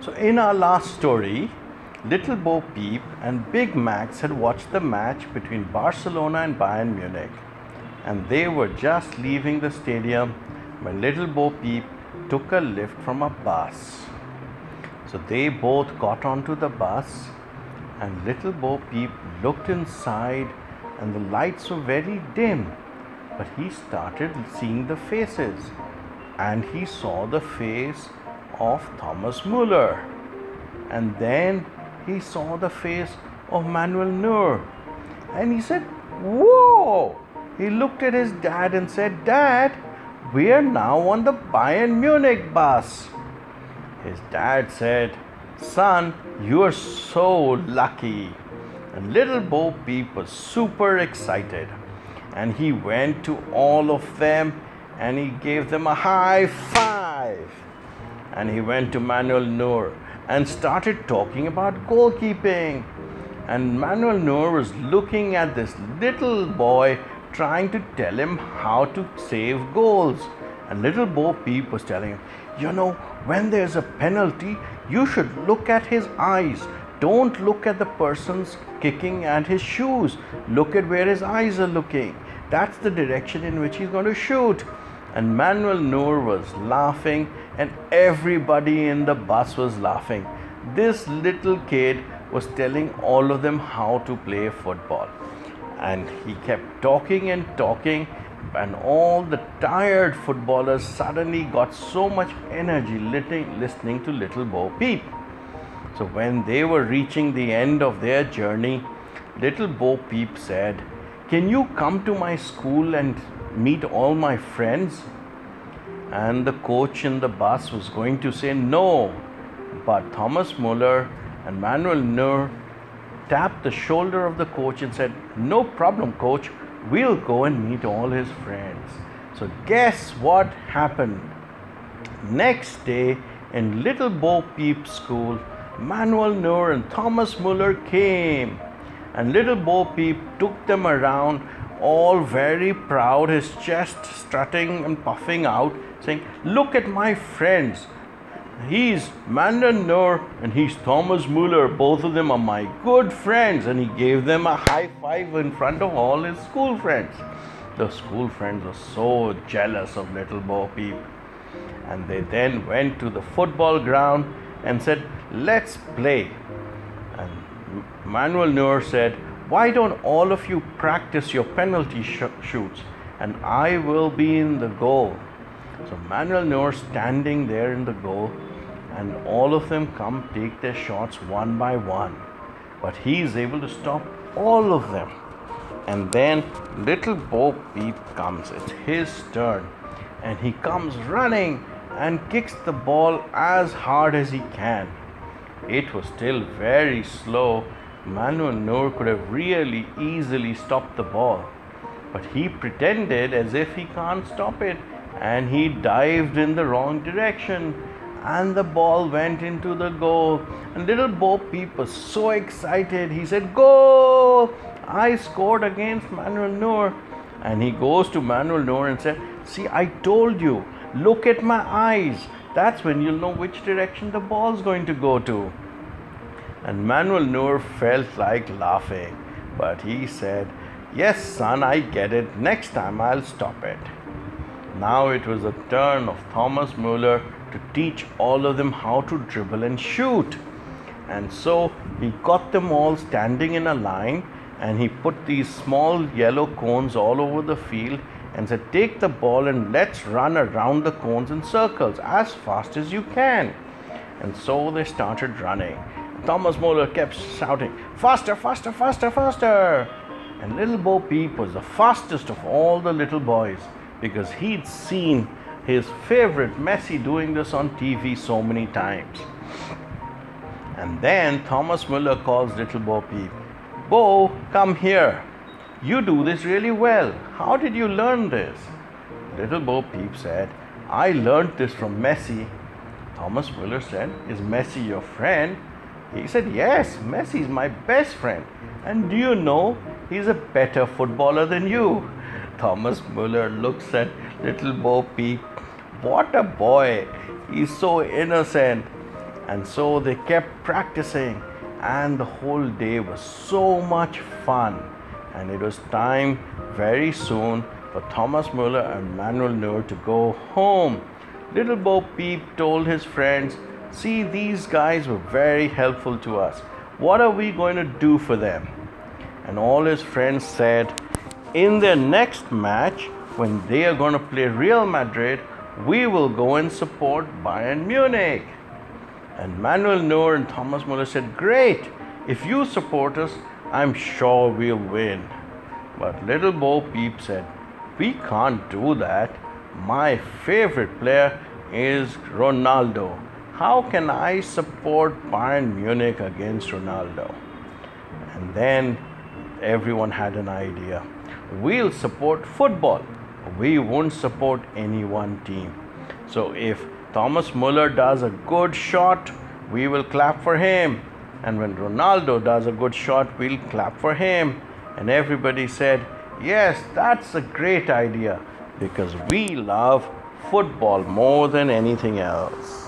So, in our last story, Little Bo Peep and Big Max had watched the match between Barcelona and Bayern Munich, and they were just leaving the stadium when Little Bo Peep took a lift from a bus. So they both got onto the bus, and Little Bo Peep looked inside, and the lights were very dim. But he started seeing the faces, and he saw the face of Thomas Muller. And then he saw the face of Manuel Neuer. And he said, Whoa! He looked at his dad and said, Dad, we are now on the Bayern Munich bus. His dad said, Son, you are so lucky. And little Bo Peep was super excited. And he went to all of them and he gave them a high five. And he went to Manuel Neuer and started talking about goalkeeping. And Manuel Neuer was looking at this little boy trying to tell him how to save goals. And little Bo Peep was telling him, you know, when there's a penalty, you should look at his eyes. Don't look at the person's kicking at his shoes. Look at where his eyes are looking. That's the direction in which he's going to shoot. And Manuel Neuer was laughing, and everybody in the bus was laughing. This little kid was telling all of them how to play football. And he kept talking and talking, and all the tired footballers suddenly got so much energy listening to Little Bo Peep. So, when they were reaching the end of their journey, Little Bo Peep said, Can you come to my school and meet all my friends? And the coach in the bus was going to say no, but Thomas Muller and Manuel Neuer tapped the shoulder of the coach and said, No problem, coach, we'll go and meet all his friends. So, guess what happened? Next day, in Little Bo Peep School, Manuel Neuer and Thomas Muller came, and Little Bo Peep took them around all very proud, his chest strutting and puffing out, saying, Look at my friends. He's Manuel Neuer and he's Thomas Muller. Both of them are my good friends. And he gave them a high five in front of all his school friends. The school friends were so jealous of little Bo Peep. And they then went to the football ground and said, Let's play. And Manuel Neuer said, why don't all of you practice your penalty sh- shoots and I will be in the goal? So Manuel Neuer standing there in the goal and all of them come take their shots one by one. But he is able to stop all of them. And then little Bo Peep comes. It's his turn. And he comes running and kicks the ball as hard as he can. It was still very slow Manuel Neuer could have really easily stopped the ball, but he pretended as if he can't stop it and he dived in the wrong direction and the ball went into the goal. And little Bo Peep was so excited. He said, Goal! I scored against Manuel Neuer. And he goes to Manuel Neuer and said, See, I told you, look at my eyes. That's when you'll know which direction the ball's going to go to. And Manuel Neuer felt like laughing, but he said, Yes, son, I get it. Next time I'll stop it. Now it was the turn of Thomas Muller to teach all of them how to dribble and shoot. And so he got them all standing in a line and he put these small yellow cones all over the field and said, Take the ball and let's run around the cones in circles as fast as you can. And so they started running. Thomas Muller kept shouting, Faster, faster, faster, faster! And little Bo Peep was the fastest of all the little boys because he'd seen his favorite Messi doing this on TV so many times. And then Thomas Muller calls little Bo Peep, Bo, come here. You do this really well. How did you learn this? Little Bo Peep said, I learned this from Messi. Thomas Muller said, Is Messi your friend? He said, Yes, Messi is my best friend. And do you know, he's a better footballer than you. Thomas Muller looks at little Bo Peep. What a boy! He's so innocent. And so they kept practicing, and the whole day was so much fun. And it was time very soon for Thomas Muller and Manuel Neuer to go home. Little Bo Peep told his friends, See, these guys were very helpful to us. What are we going to do for them? And all his friends said, In their next match, when they are going to play Real Madrid, we will go and support Bayern Munich. And Manuel Neuer and Thomas Muller said, Great, if you support us, I'm sure we'll win. But little Bo Peep said, We can't do that. My favorite player is Ronaldo. How can I support Bayern Munich against Ronaldo? And then everyone had an idea. We'll support football. We won't support any one team. So if Thomas Muller does a good shot, we will clap for him. And when Ronaldo does a good shot, we'll clap for him. And everybody said, Yes, that's a great idea because we love football more than anything else.